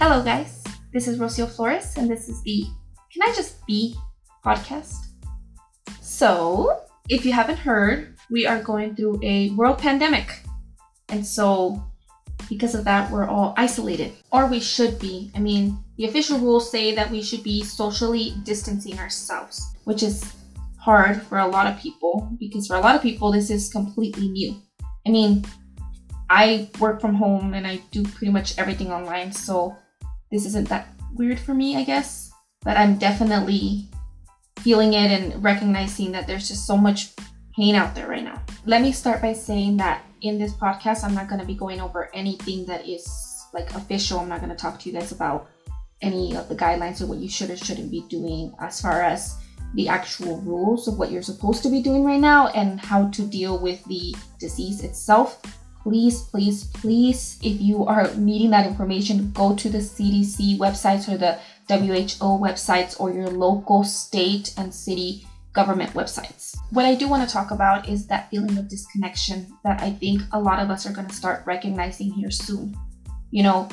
Hello, guys. This is Rocio Flores, and this is the Can I Just Be podcast. So, if you haven't heard, we are going through a world pandemic. And so, because of that, we're all isolated, or we should be. I mean, the official rules say that we should be socially distancing ourselves, which is hard for a lot of people because for a lot of people, this is completely new. I mean, I work from home and I do pretty much everything online, so this isn't that weird for me, I guess. But I'm definitely feeling it and recognizing that there's just so much pain out there right now. Let me start by saying that in this podcast, I'm not going to be going over anything that is like official. I'm not going to talk to you guys about any of the guidelines or what you should or shouldn't be doing as far as the actual rules of what you're supposed to be doing right now and how to deal with the disease itself please, please, please, if you are needing that information, go to the CDC websites or the WHO websites or your local state and city government websites. What I do want to talk about is that feeling of disconnection that I think a lot of us are going to start recognizing here soon. You know,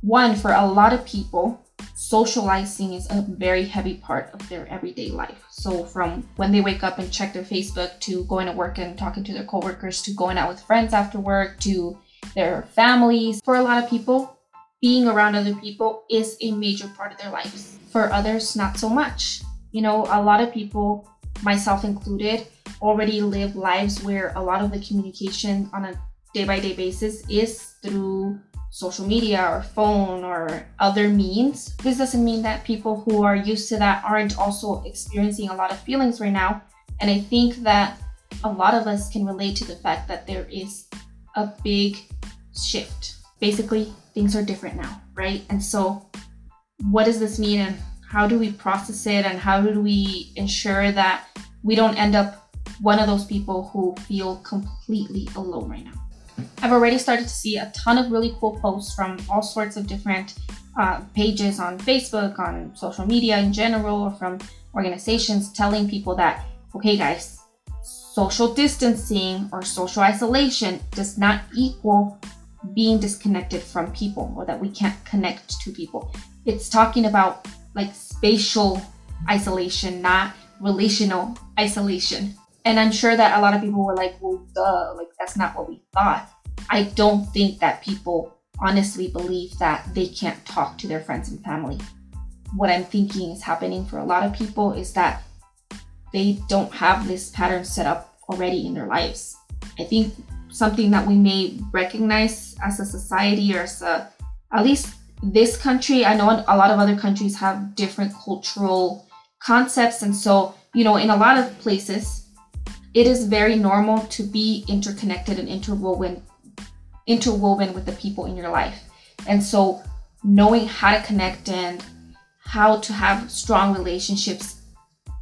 one, for a lot of people, socializing is a very heavy part of their everyday life. So from when they wake up and check their Facebook to going to work and talking to their coworkers to going out with friends after work to their families. For a lot of people, being around other people is a major part of their lives. For others, not so much. You know, a lot of people, myself included, already live lives where a lot of the communication on a day by day basis is through social media or phone or other means. This doesn't mean that people who are used to that aren't also experiencing a lot of feelings right now. And I think that a lot of us can relate to the fact that there is a big shift. Basically, things are different now, right? And so, what does this mean and how do we process it and how do we ensure that we don't end up one of those people who feel completely alone right now? I've already started to see a ton of really cool posts from all sorts of different uh, pages on Facebook, on social media in general, or from organizations telling people that, okay, guys, social distancing or social isolation does not equal being disconnected from people or that we can't connect to people. It's talking about like spatial isolation, not relational isolation. And I'm sure that a lot of people were like, well, duh, like that's not what we thought. I don't think that people honestly believe that they can't talk to their friends and family. What I'm thinking is happening for a lot of people is that they don't have this pattern set up already in their lives. I think something that we may recognize as a society or as a, at least this country, I know a lot of other countries have different cultural concepts. And so, you know, in a lot of places, it is very normal to be interconnected and interwoven interwoven with the people in your life. And so knowing how to connect and how to have strong relationships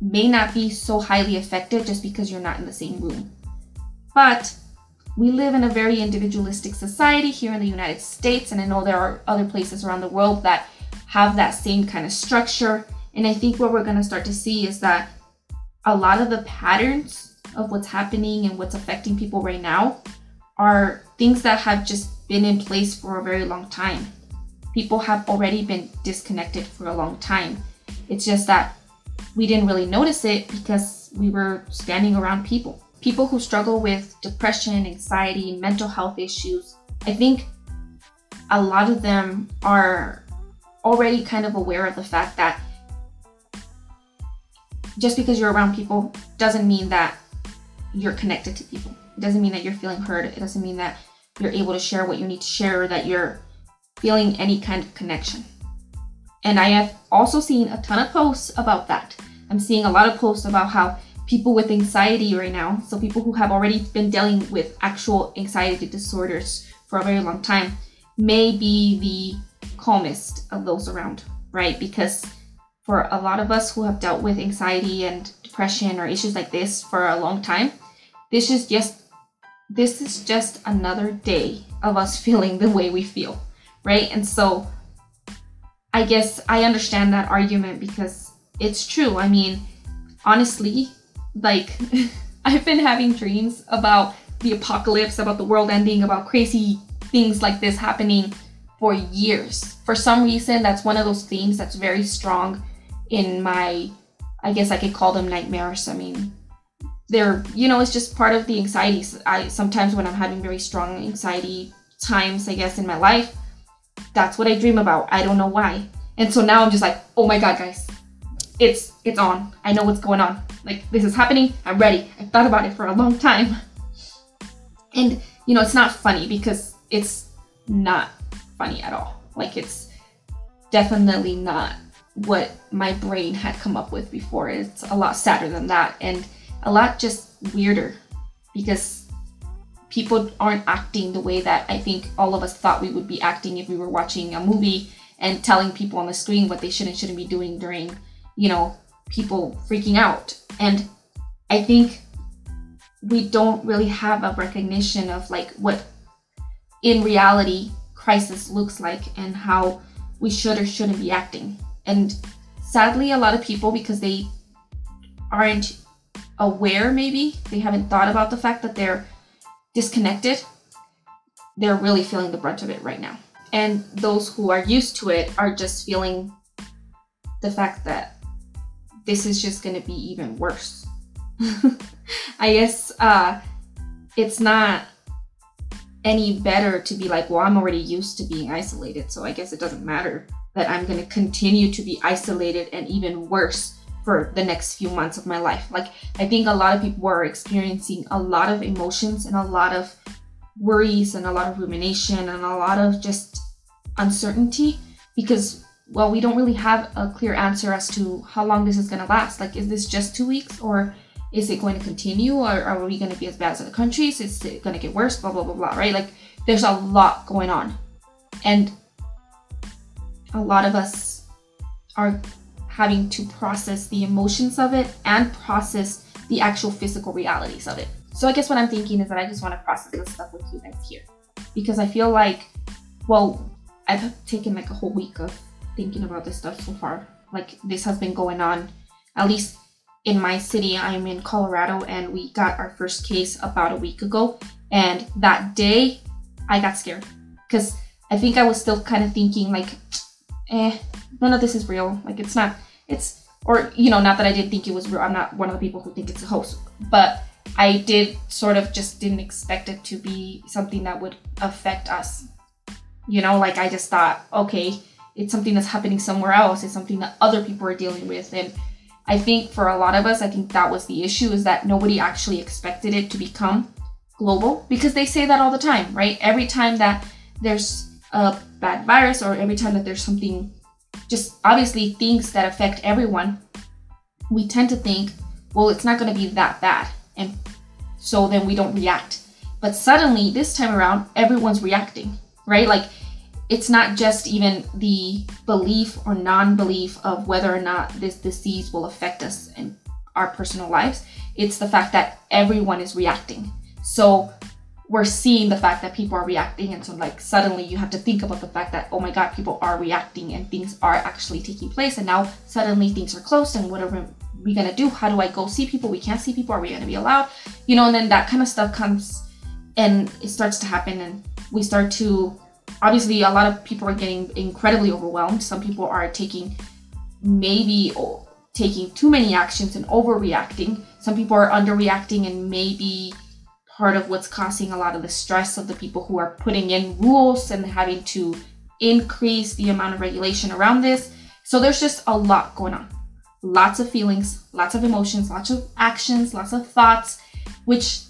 may not be so highly effective just because you're not in the same room. But we live in a very individualistic society here in the United States, and I know there are other places around the world that have that same kind of structure. And I think what we're going to start to see is that a lot of the patterns of what's happening and what's affecting people right now are things that have just been in place for a very long time. People have already been disconnected for a long time. It's just that we didn't really notice it because we were standing around people. People who struggle with depression, anxiety, mental health issues. I think a lot of them are already kind of aware of the fact that just because you're around people doesn't mean that you're connected to people. It doesn't mean that you're feeling heard. It doesn't mean that you're able to share what you need to share or that you're feeling any kind of connection. And I have also seen a ton of posts about that. I'm seeing a lot of posts about how people with anxiety right now, so people who have already been dealing with actual anxiety disorders for a very long time, may be the calmest of those around, right? Because for a lot of us who have dealt with anxiety and depression or issues like this for a long time, this is just this is just another day of us feeling the way we feel, right? And so I guess I understand that argument because it's true. I mean, honestly, like I've been having dreams about the apocalypse, about the world ending, about crazy things like this happening for years. For some reason, that's one of those themes that's very strong in my, I guess I could call them nightmares. I mean, they're, you know, it's just part of the anxieties. I sometimes when I'm having very strong anxiety times, I guess, in my life, that's what I dream about. I don't know why. And so now I'm just like, oh my god, guys, it's it's on. I know what's going on. Like this is happening. I'm ready. I've thought about it for a long time. And you know, it's not funny because it's not funny at all. Like it's definitely not what my brain had come up with before. It's a lot sadder than that and a lot just weirder because people aren't acting the way that I think all of us thought we would be acting if we were watching a movie and telling people on the screen what they should and shouldn't be doing during, you know, people freaking out. And I think we don't really have a recognition of like what in reality crisis looks like and how we should or shouldn't be acting. And sadly, a lot of people, because they aren't aware, maybe they haven't thought about the fact that they're disconnected, they're really feeling the brunt of it right now. And those who are used to it are just feeling the fact that this is just going to be even worse. I guess uh, it's not any better to be like, well, I'm already used to being isolated, so I guess it doesn't matter that I'm going to continue to be isolated and even worse for the next few months of my life. Like, I think a lot of people are experiencing a lot of emotions and a lot of worries and a lot of rumination and a lot of just uncertainty because, well, we don't really have a clear answer as to how long this is going to last. Like, is this just two weeks or is it going to continue or are we going to be as bad as other countries? Is it going to get worse? Blah, blah, blah, blah, right? Like there's a lot going on. And a lot of us are having to process the emotions of it and process the actual physical realities of it. So I guess what I'm thinking is that I just want to process this stuff with you guys here because I feel like, well, I've taken like a whole week of thinking about this stuff so far. Like this has been going on at least in my city, I'm in Colorado, and we got our first case about a week ago. And that day, I got scared because I think I was still kind of thinking, like, eh, none of this is real. Like, it's not, it's, or, you know, not that I didn't think it was real. I'm not one of the people who think it's a hoax, but I did sort of just didn't expect it to be something that would affect us. You know, like, I just thought, okay, it's something that's happening somewhere else. It's something that other people are dealing with. And, I think for a lot of us, I think that was the issue is that nobody actually expected it to become global because they say that all the time, right? Every time that there's a bad virus or every time that there's something, just obviously things that affect everyone, we tend to think, well, it's not going to be that bad. And so then we don't react. But suddenly, this time around, everyone's reacting, right? Like it's not just even the belief or non belief of whether or not this disease will affect us in our personal lives. It's the fact that everyone is reacting. So we're seeing the fact that people are reacting. And so, like, suddenly you have to think about the fact that, oh my God, people are reacting and things are actually taking place. And now suddenly things are closed. And what are we to do? How do I go see people? We can't see people. Are we to be allowed? You know, and then that kind of stuff comes and it starts to happen. And we start to obviously a lot of people are getting incredibly overwhelmed some people are taking maybe taking too many actions and overreacting some people are underreacting and maybe part of what's causing a lot of the stress of the people who are putting in rules and having to increase the amount of regulation around this. So there's just a lot going on. Lots of feelings lots of emotions lots of actions lots of thoughts which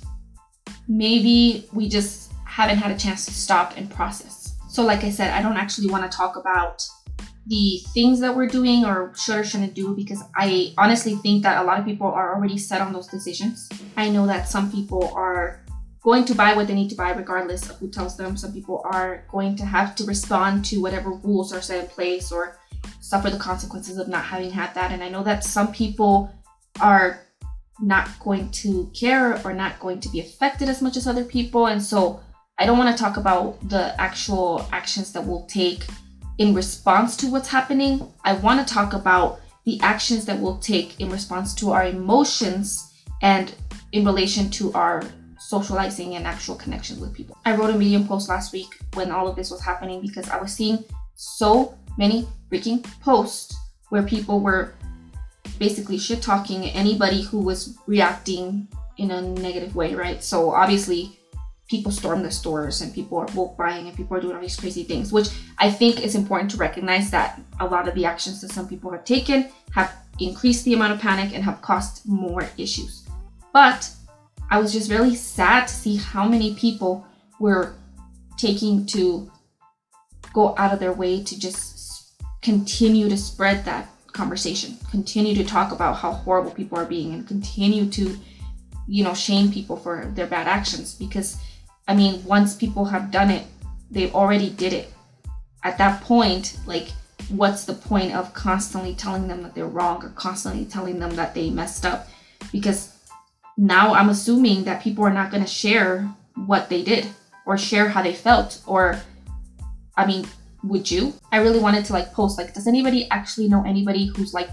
maybe we just haven't had a chance to stop and process. So, like I said, I don't actually want to talk about the things that we're doing or should or shouldn't do because I honestly think that a lot of people are already set on those decisions. I know that some people are going to buy what they need to buy regardless of who tells them. Some people are going to have to respond to whatever rules are set in place or suffer the consequences of not having had that. And I know that some people are not going to care or not going to be affected as much as other people. And so I don't want to talk about the actual actions that we'll take in response to what's happening. I want to talk about the actions that we'll take in response to our emotions and in relation to our socializing and actual connections with people. I wrote a Medium post last week when all of this was happening because I was seeing so many freaking posts where people were basically shit talking anybody who was reacting in a negative way, right? So obviously people storm the stores and people are woke buying and people are doing all these crazy things, which I think is important to recognize that a lot of the actions that some people have taken have increased the amount of panic and have caused more issues. But I was just really sad to see how many people were taking to go out of their way to just continue to spread that conversation, continue to talk about how horrible people are being, and continue to, you know, shame people for their bad actions. Because, I mean, once people have done it, they already did it. At that point, like, what's the point of constantly telling them that they're wrong or constantly telling them that they messed up? Because now I'm assuming that people are not going to share what they did or share how they felt or I mean, would you? I really wanted to like post like does anybody actually know anybody who's like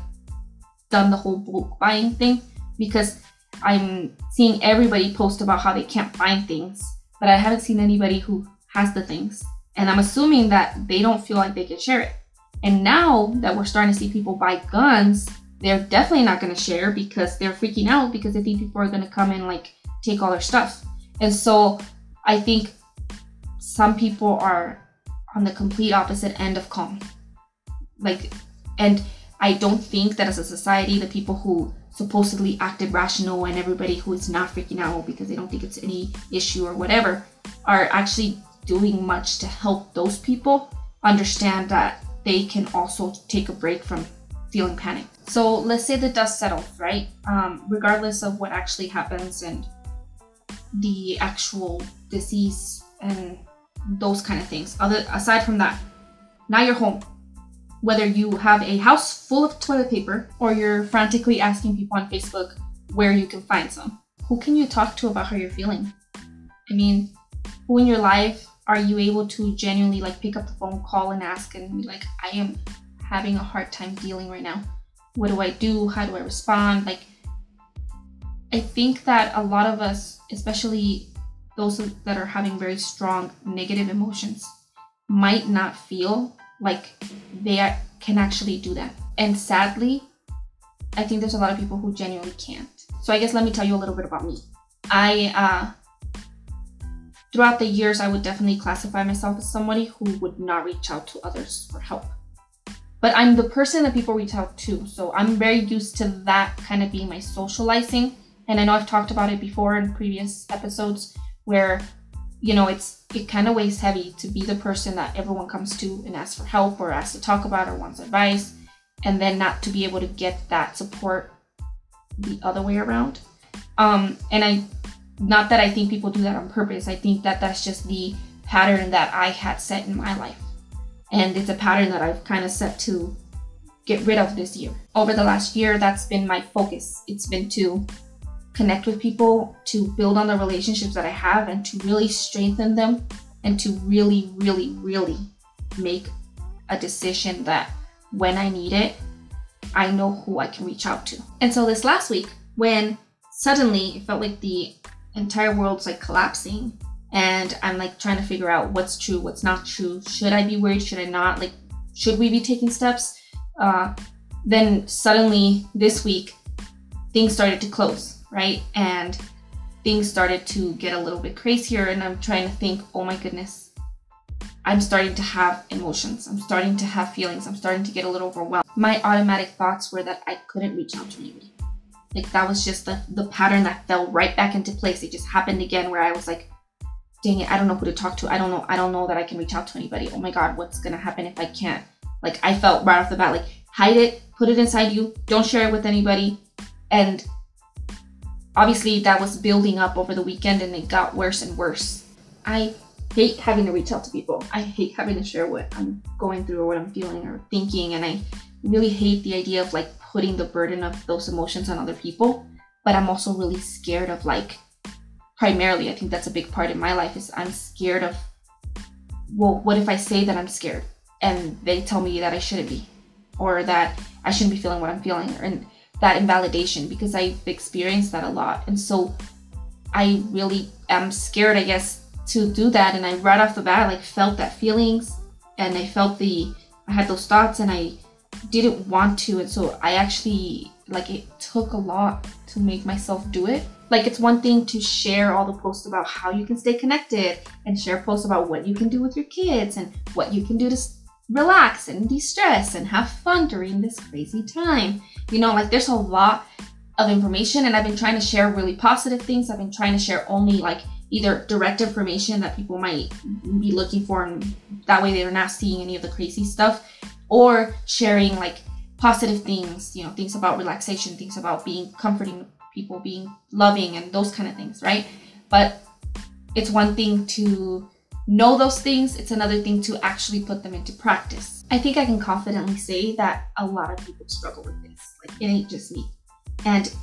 done the whole bulk buying thing because I'm seeing everybody post about how they can't find things, but I haven't seen anybody who has the things. And I'm assuming that they don't feel like they can share it. And now that we're starting to see people buy guns, they're definitely not going to share because they're freaking out because they think people are going to come and like take all their stuff. And so I think some people are on the complete opposite end of calm. Like, and I don't think that as a society, the people who supposedly acted rational and everybody who is not freaking out because they don't think it's any issue or whatever are actually doing much to help those people understand that they can also take a break from feeling panic. So let's say the dust settles, right? Um, regardless of what actually happens and the actual disease and those kind of things. Other aside from that, now you're home. Whether you have a house full of toilet paper or you're frantically asking people on Facebook where you can find some. Who can you talk to about how you're feeling? I mean, who in your life are you able to genuinely like pick up the phone, call and ask and be like, I am having a hard time dealing right now. What do I do? How do I respond? Like, I think that a lot of us, especially those that are having very strong negative emotions, might not feel like they are, can actually do that. And sadly, I think there's a lot of people who genuinely can't. So I guess let me tell you a little bit about me. I uh, throughout the years, I would definitely classify myself as somebody who would not reach out to others for help but I'm the person that people reach out to. So I'm very used to that kind of being my socializing. And I know I've talked about it before in previous episodes where, you know, it's it kind of weighs heavy to be the person that everyone comes to and asks for help or asks to talk about or wants advice, and then not to be able to get that support the other way around. Um, and I, not that I think people do that on purpose. I think that that's just the pattern that I had set in my life and it's a pattern that I've kind of set to get rid of this year. Over the last year, that's been my focus. It's been to connect with people, to build on the relationships that I have, and to really strengthen them, and to really, really, really make a decision that when I need it, I know who I can reach out to. And so this last week, when suddenly it felt like the entire world's like collapsing and I'm like trying to figure out what's true, what's not true. Should I be worried? Should I not? Like, should we be taking steps? Uh, then suddenly this week, things started to close, right? And things started to get a little bit crazier. And I'm trying to think, oh my goodness, I'm starting to have emotions. I'm starting to have feelings. I'm starting to get a little overwhelmed. My automatic thoughts were that I couldn't reach out to anybody. Like that was just the, the pattern that fell right back into place. It just happened again where I was like, dang it, I don't know who to talk to. I don't know. I don't know that I can reach out to anybody. Oh my God, what's gonna happen if I can't? Like I felt right off the bat, like hide it, put it inside you, don't share it with anybody. And obviously that was building up over the weekend and it got worse and worse. I hate having to reach out to people. I hate having to share what I'm going through or what I'm feeling or thinking. And I really hate the idea of like putting the burden of those emotions on other people. But I'm also really scared of like primarily i think that's a big part in my life is i'm scared of well what if i say that i'm scared and they tell me that i shouldn't be or that i shouldn't be feeling what i'm feeling and that invalidation because i've experienced that a lot and so I really am scared, I guess, to do that. And I right off the bat like felt that feelings and I felt the I had those thoughts and I didn't want to and so I actually like it took a lot to make myself do it. Like it's one thing to share all the posts about how you can stay connected and share posts about what you can do with your kids and what you can do to relax and de-stress and have fun during this crazy time. You know, like there's a lot of information and I've been trying to share really positive things. I've been trying to share only like either direct information that people might be looking for and that way they're not seeing any of the crazy stuff or sharing like positive things, you know, things about relaxation, things about being comforting people, being loving and those kind of things, right? But it's one thing to know those things, it's another thing to actually put them into practice. I think I can confidently say that a lot of people struggle with this. Like, it ain't just me. And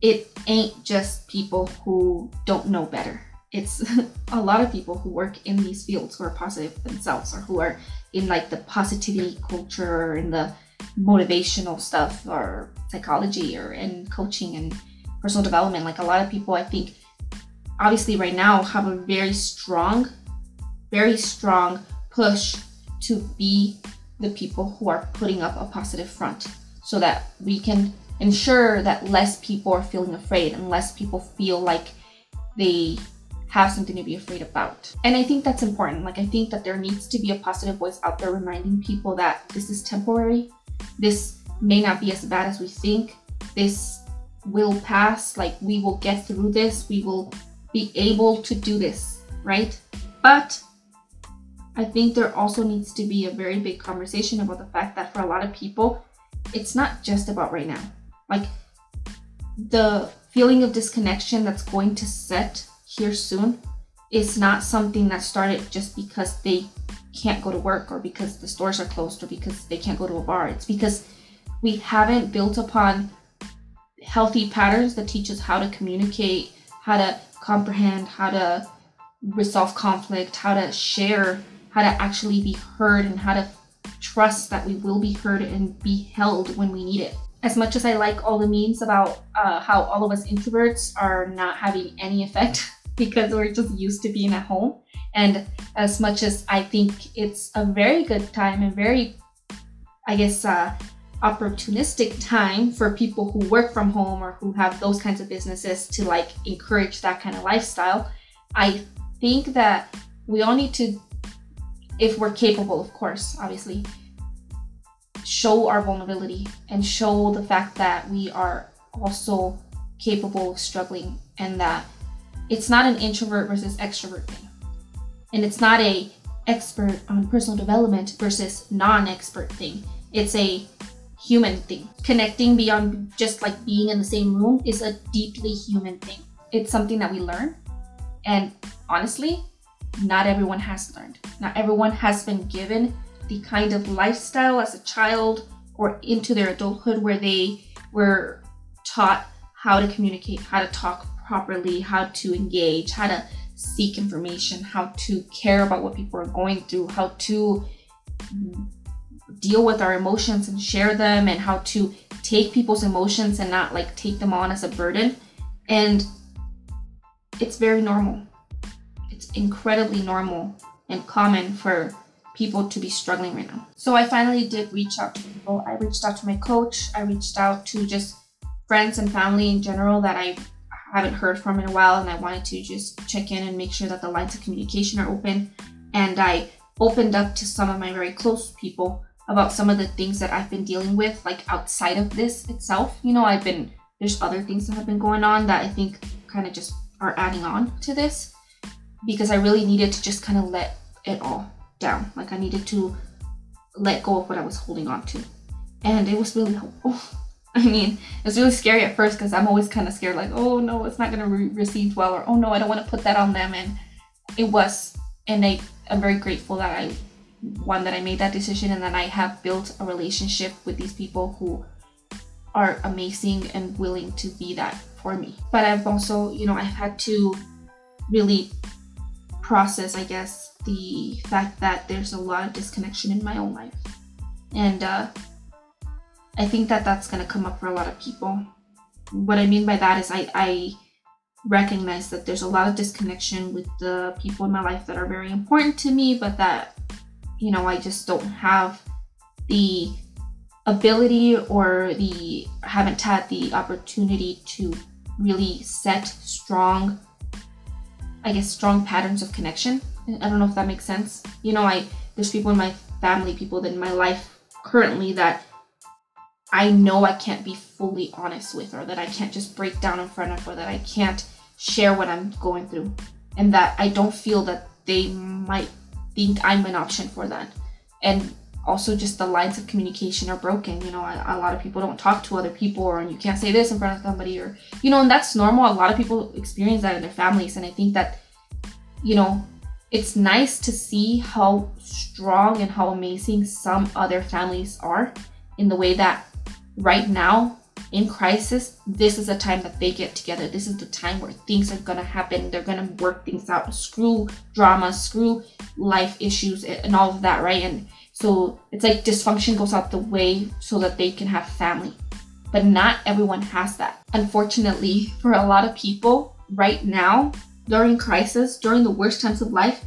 it ain't just people who don't know better. It's a lot of people who work in these fields who are positive themselves or who are in like the positivity culture in the motivational stuff or psychology or in coaching and personal development. Like a lot of people, I think, obviously right now have a very strong very strong push to be the people who are putting up a positive front so that we can ensure that less people are feeling afraid and less people feel like they have something to be afraid about. And I think that's important. Like, I think that there needs to be a positive voice out there reminding people that this is temporary. This may not be as bad as we think. This will pass. Like, we will get through this. We will be able to do this, right? But I think there also needs to be a very big conversation about the fact that for a lot of people, it's not just about right now. Like the feeling of disconnection that's going to set here soon is not something that started just because they can't go to work or because the stores are closed or because they can't go to a bar. It's because we haven't built upon healthy patterns that teach us how to communicate, how to comprehend, how to resolve conflict, how to share how to actually be heard and how to trust that we will be heard and be held when we need it. As much as I like all the memes about uh, how all of us introverts are not having any effect because we're just used to being at home, and as much as I think it's a very good time and very, I guess, uh, opportunistic time for people who work from home or who have those kinds of businesses to like encourage that kind of lifestyle, I think that we all need to if we're capable, of course, obviously, show our vulnerability and show the fact that we are also capable of struggling and that it's not an introvert versus extrovert thing. And it's not a expert on personal development versus non-expert thing. It's a human thing. Connecting beyond just like being in the same room is a deeply human thing. It's something that we learn. And honestly, not everyone has learned. Not everyone has been given the kind of lifestyle as a child or into their adulthood where they were taught how to communicate, how to talk properly, how to engage, how to seek information, how to care about what people are going through, how to deal with our emotions and share them, and how to take people's emotions and not like take them on as a burden. And it's very normal incredibly normal and common for people to be struggling right now. So I finally did reach out to people. I reached out to my coach. I reached out to just friends and family in general that I haven't heard from in a while and I wanted to just check in and make sure that the lines of communication are open. And I opened up to some of my very close people about some of the things that I've been dealing with, like outside of this itself. You know, I've been, there's other things that have been going on that I think kind of just are adding on to this because I really needed to just kind of let it all down. Like I needed to let go of what I was holding on to. And it was really helpful. I mean, it was really scary at first because I'm always kind of scared, like, oh no, it's not going to be received well, or oh no, I don't want to put that on them. And it was. And I, I'm very grateful that I, one, that I made that decision and that I have built a relationship with these people who are amazing and willing to be that for me. But I've also, you know, I've had to really process, I guess, the fact that there's a lot of disconnection in my own life. And uh, I think that that's going to come up for a lot of people. What I mean by that is I, I recognize that there's a lot of disconnection with the people in my life that are very important to me, but that, you know, I just don't have the ability or the haven't had the opportunity to really set strong i guess strong patterns of connection. I don't know if that makes sense. You know i there's people in my family people in my life currently that i know i can't be fully honest with or that i can't just break down in front of or that i can't share what i'm going through. And that i don't feel that they might think i'm an option for that. And also just the lines of communication are broken you know a, a, lot of people don't talk to other people or you can't say this in front of somebody or you know and that's normal. A lot of people experience that in their families and i think that you know it's nice to see how strong and how amazing some other families are in the way that right now in crisis this is a time that they get together. This is the time where things are gonna happen. They're gonna work things out. Screw drama screw life issues and all of that right? And so it's like dysfunction goes out the way so that they can have family. But not everyone has that. Unfortunately, for a lot of people right now, during crisis, during the worst times of life,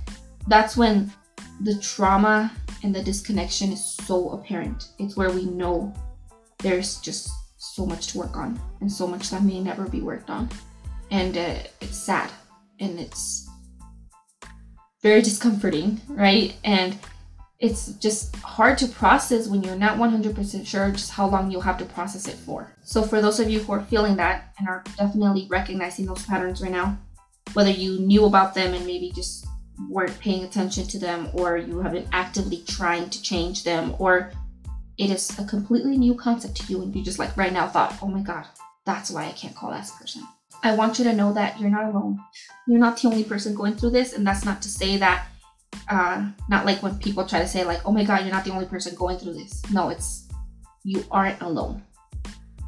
that's when the trauma and the disconnection is so apparent. It's where we know there's just so much to work on and so much that may never be worked on. And uh, it's sad and it's very discomforting, right? And it's just hard to process when you're not 100% sure just how long you'll have to process it for. So, for those of you who are feeling that and are definitely recognizing those patterns right now, whether you knew about them and maybe just weren't paying attention to them, or you have been actively trying to change them, or it is a completely new concept to you and you just like right now thought, oh my God, that's why I can't call that person. I want you to know that you're not alone. You're not the only person going through this, and that's not to say that uh, not like when people try to say like, "Oh my God, you're not the only person going through this." No, it's you aren't alone.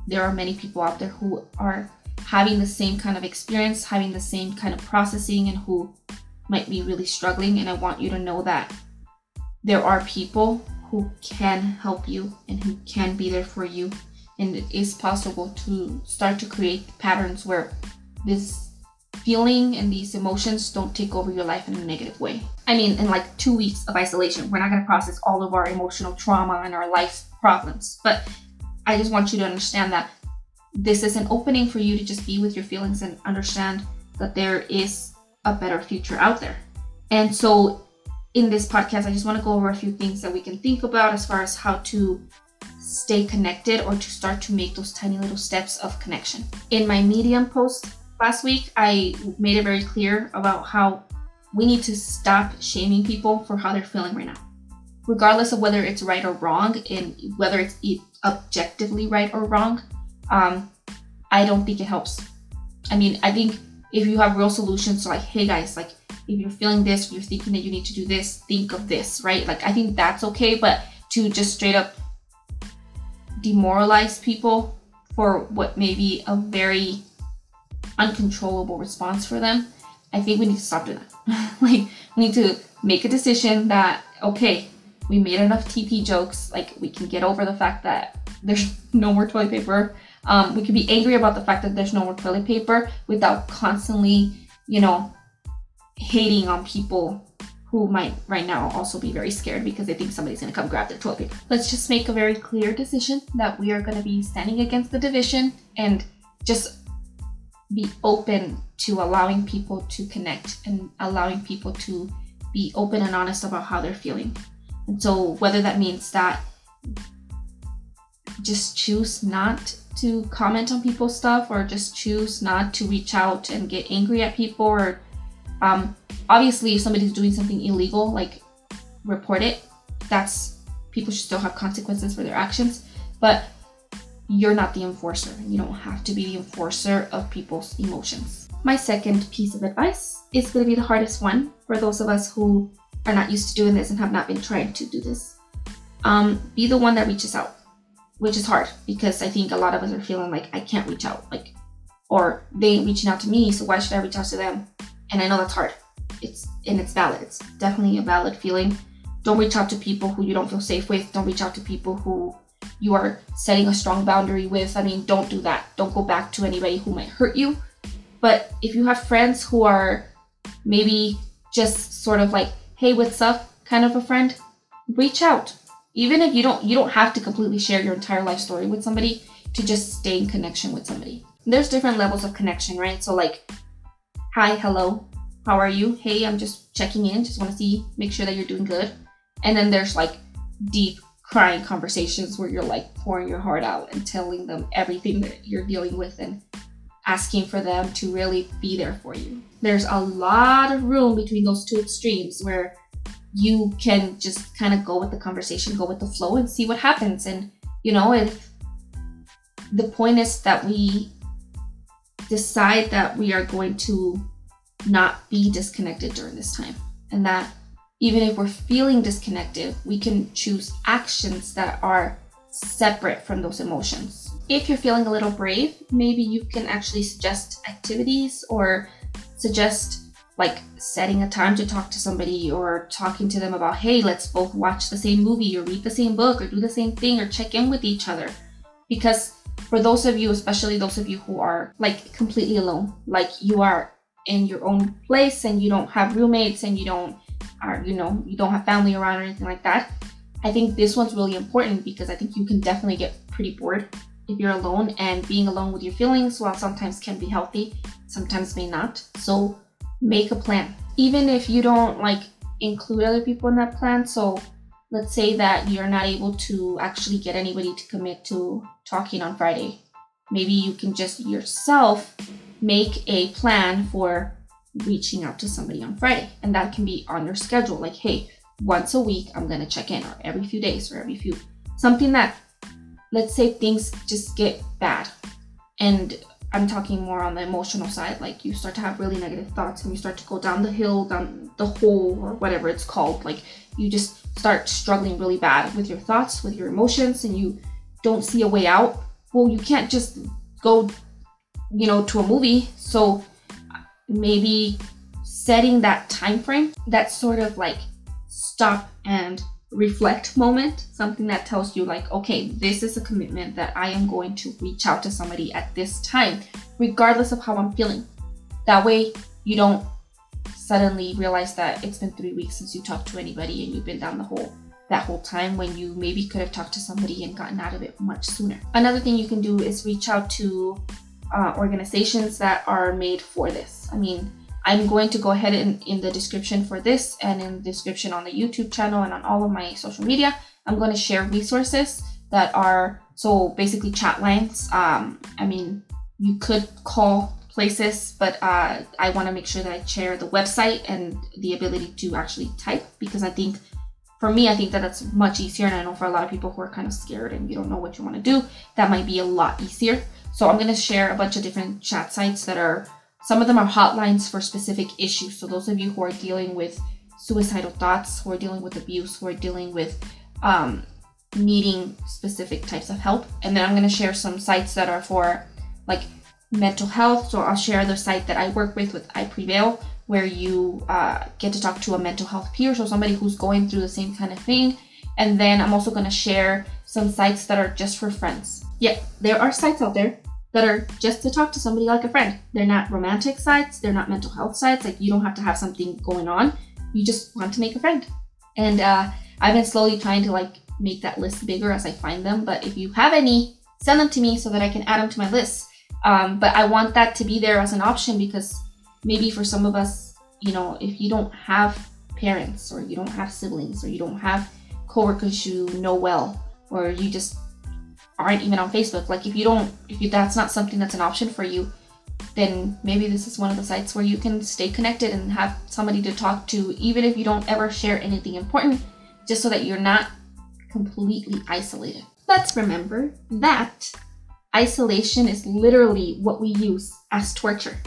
There are many people out there who are having the same kind of experience, having the same kind of processing, and who might be really struggling. And I want you to know that there are people who can help you and who can be there for you. And it is possible to start to create patterns where this feeling and these emotions don't take over your life in a negative way. I mean, in like two weeks of isolation, we're not going to process all of our emotional trauma and our life problems. But I just want you to understand that this is an opening for you to just be with your feelings and understand that there is a better future out there. And so, in this podcast, I just want to go over a few things that we can think about as far as how to stay connected or to start to make those tiny little steps of connection. In my Medium post, last week, I made it very clear about how we need to stop shaming people for how they're feeling right now. Regardless of whether it's right or wrong, and whether it's objectively right or wrong, um, I don't think it helps. I mean, I think if you have real solutions, so like, hey guys, like, if you're feeling this, you're thinking that you need to do this, think of this, right? Like, I think that's okay, but to just straight up demoralize people for what may be a very uncontrollable response for them, I think we need to stop doing that. like, we need to make a decision that, okay, we made enough TP jokes. Like, we can get over the fact that there's no more toilet paper. Um, we can be angry about the fact that there's no more toilet paper without constantly, you know, hating on people who might right now also be very scared because they think somebody's to come grab their toilet paper. Let's just make a very clear decision that we are to be standing against the division and just be open to allowing people to connect and allowing people to be open and honest about how they're feeling. And so, whether that means that just choose not to comment on people's stuff or just choose not to reach out and get angry at people or um, obviously if somebody's doing something illegal like report it that's people should still have consequences for their actions but you're not the enforcer. You don't have to be the enforcer of people's emotions. My second piece of advice is going to be the hardest one for those of us who are not used to doing this and have not been trying to do this. Um, be the one that reaches out, which is hard because I think a lot of us are feeling like I can't reach out, like, or they ain't reaching out to me, so why should I reach out to them? And I know that's hard. It's and it's valid. It's definitely a valid feeling. Don't reach out to people who you don't feel safe with. Don't reach out to people who you are setting a strong boundary with. I mean, don't do that. Don't go back to anybody who might hurt you. But if you have friends who are maybe just sort of like, hey, what's up kind of a friend, reach out. Even if you don't you don't have to completely share your entire life story with somebody to just stay in connection with somebody. There's different levels of connection, right? So like hi, hello, how are you? Hey, I'm just checking in, just want to see, make sure that you're doing good. And then there's like deep crying conversations where you're like pouring your heart out and telling them everything that you're dealing with and asking for them to really be there for you. There's a lot of room between those two extremes where you can just kind of go with the conversation, go with the flow, and see what happens. And, you know, if the point is that we decide that we are going to not be disconnected during this time, and that even if we're feeling disconnected, we can choose actions that are separate from those emotions. If you're feeling a little brave, maybe you can actually suggest activities or suggest like setting a time to talk to somebody or talking to them about, hey, let's both watch the same movie or read the same book or do the same thing or check in with each other. Because for those of you, especially those of you who are like completely alone, like you are in your own place and you don't have roommates and you don't are, you know, you don't have family around or anything like that. I think this one's really important because I think you can definitely get pretty bored if you're alone and being alone with your feelings while sometimes can be healthy, sometimes may not. So make a plan. Even if you don't like include other people in that plan. So let's say that you're not able to actually get anybody to commit to talking on Friday. Maybe you can just yourself make a plan for reaching out to somebody on Friday. And that can be on your schedule. Like, hey, once a week, I'm going to check in, or every few days, or every few. Something that, let's say things just get bad. And I'm talking more on the emotional side. Like you start to have really negative thoughts and you start to go down the hill, down the hole, or whatever it's called. Like you just start struggling really bad with your thoughts, with your emotions, and you don't see a way out. Well, you can't just go, you know, to a movie. So maybe setting that time frame, that sort of like stop and reflect moment, something that tells you, like, okay, this is a commitment that I am going to reach out to somebody at this time, regardless of how I'm feeling. That way, you don't suddenly realize that it's been three weeks since you talked to anybody and you've been down the hole that whole time when you maybe could have talked to somebody and gotten out of it much sooner. Another thing you can do is reach out to uh, organizations that are made for this. I mean, I'm going to go ahead in, in the description for this and in the description on the YouTube channel and on all of my social media. I'm going to share resources that are so basically chat lines. Um, I mean, you could call places, but uh, I want to make sure that I share the website and the ability to actually type because I think for me, I think that that's much easier. And I know for a lot of people who are kind of scared and you don't know what you want to do, that might be a lot easier. So I'm going to share a bunch of different chat sites that are some of them are hotlines for specific issues. So those of you who are dealing with suicidal thoughts, who are dealing with abuse, who are dealing with um, needing specific types of help. And then I'm going to share some sites that are for like mental health. So I'll share the site that I work with with iPrevail, where you uh, get to talk to a mental health peer, so somebody who's going through the same kind of thing. And then I'm also going to share some sites that are just for friends. Yeah, there are sites out there that are just to talk to somebody like a friend. They're not romantic sites, they're not mental health sites. Like you don't have to have something going on. You just want to make a friend. And uh, I've been slowly trying to like make that list bigger as I find them. But if you have any, send them to me so that I can add them to my list. Um, but I want that to be there as an option because maybe for some of us, you know, if you don't have parents or you don't have siblings or you don't have coworkers you know well, or you just aren't even on Facebook. Like if you don't, if you, that's not something that's an option for you, then maybe this is one of the sites where you can stay connected and have somebody to talk to, even if you don't ever share anything important, just so that you're not completely isolated. Let's remember that isolation is literally what we use as torture.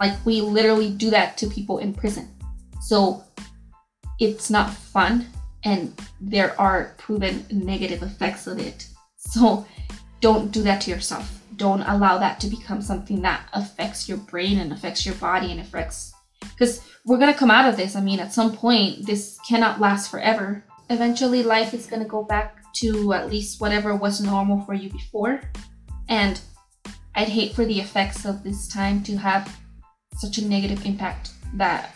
Like we literally do that to people in prison. So it's not fun and there are proven negative effects of it so don't do that to yourself. Don't allow that to become something that affects your brain and affects your body and affects because we're gonna come out of this. I mean, at some point, this cannot last forever. Eventually, life is gonna go back to at least whatever was normal for you before. And I'd hate for the effects of this time to have such a negative impact that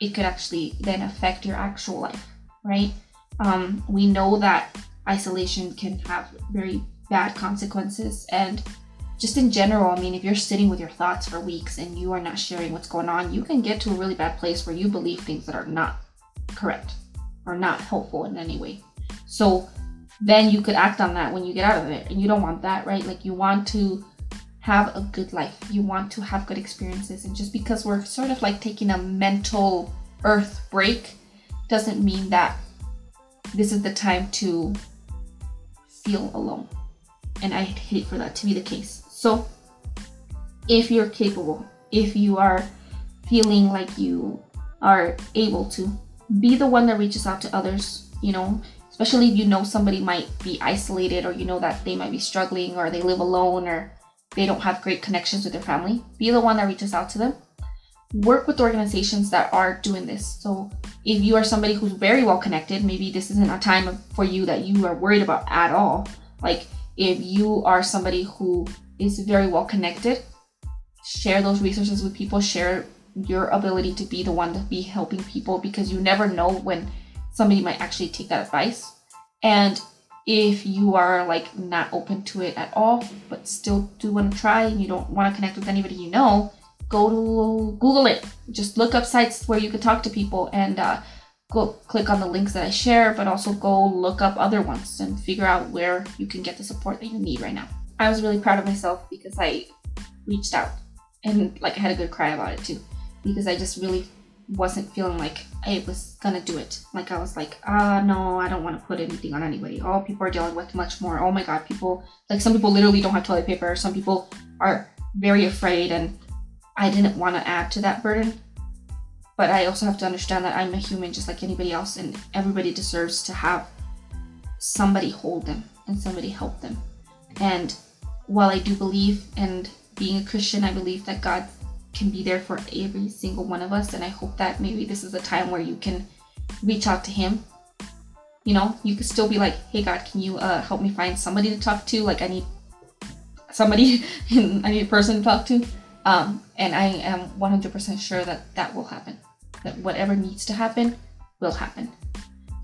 it could actually then affect your actual life, right? Um, we know that isolation can have very bad consequences and just in general, I mean, if you're sitting with your thoughts for weeks and you are not sharing what's going on, you can get to a really bad place where you believe things that are not correct or not helpful in any way. So then you could act on that when you get out of it. And you don't want that, right? Like you want to have a good life. You want to have good experiences. And just because we're sort of like taking a mental earth break doesn't mean that this is the time to feel alone. And I hate for that to be the case. So, if you're capable, if you are feeling like you are able to, be the one that reaches out to others, you know, especially if you know somebody might be isolated or you know that they might be struggling or they live alone or they don't have great connections with their family. Be the one that reaches out to them. Work with organizations that are doing this. So, if you are somebody who's very well connected, maybe this isn't a time for you that you are worried about at all. Like, if you are somebody who is very well connected. Share those resources with people, share your ability to be the one to be helping people because you never know when somebody might actually take that advice. And if you are like not open to it at all, but still do want to try and you don't want to connect with anybody you know, go to Google it. Just look up sites where you can talk to people and uh, go click on the links that I share, but also go look up other ones and figure out where you can get the support that you need right now. I was really proud of myself because I reached out and like I had a good cry about it too because I just really wasn't feeling like I was gonna do it. Like I was like, ah, no, I don't want to put anything on anybody. All people are dealing with much more. Oh my god, people like some people literally don't have toilet paper. Some people are very afraid, and I didn't want to add to that burden. But I also have to understand that I'm a human just like anybody else, and everybody deserves to have somebody hold them and somebody help them. And while I do believe and being a Christian, I believe that God can be there for every single one of us. And I hope that maybe this is a time where you can reach out to Him. You know, you could still be like, hey, God, can you uh, help me find somebody to talk to? Like, I need somebody, I need a person to talk to. Um, and I am 100% sure that that will happen. That whatever needs to happen will happen.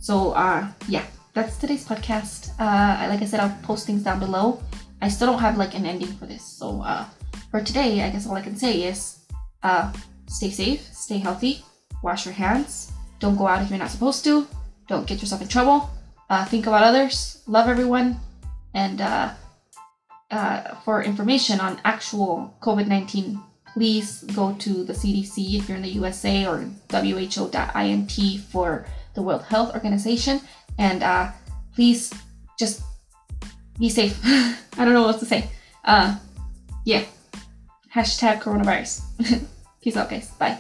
So, uh, yeah, that's today's podcast. Uh, like I said, I'll post things down below. I still don't have like an ending for this. So uh, for today, I guess all I can say is uh, stay safe, stay healthy, wash your hands, don't go out if you're not supposed to, don't get yourself in trouble, uh, think about others, love everyone, and uh, uh, for information on actual COVID 19, please go to the CDC if you're in the USA or WHO.int for the World Health Organization. And uh, please just be safe. I don't know what else to say. Uh, yeah. Hashtag coronavirus. Peace out, guys. Bye.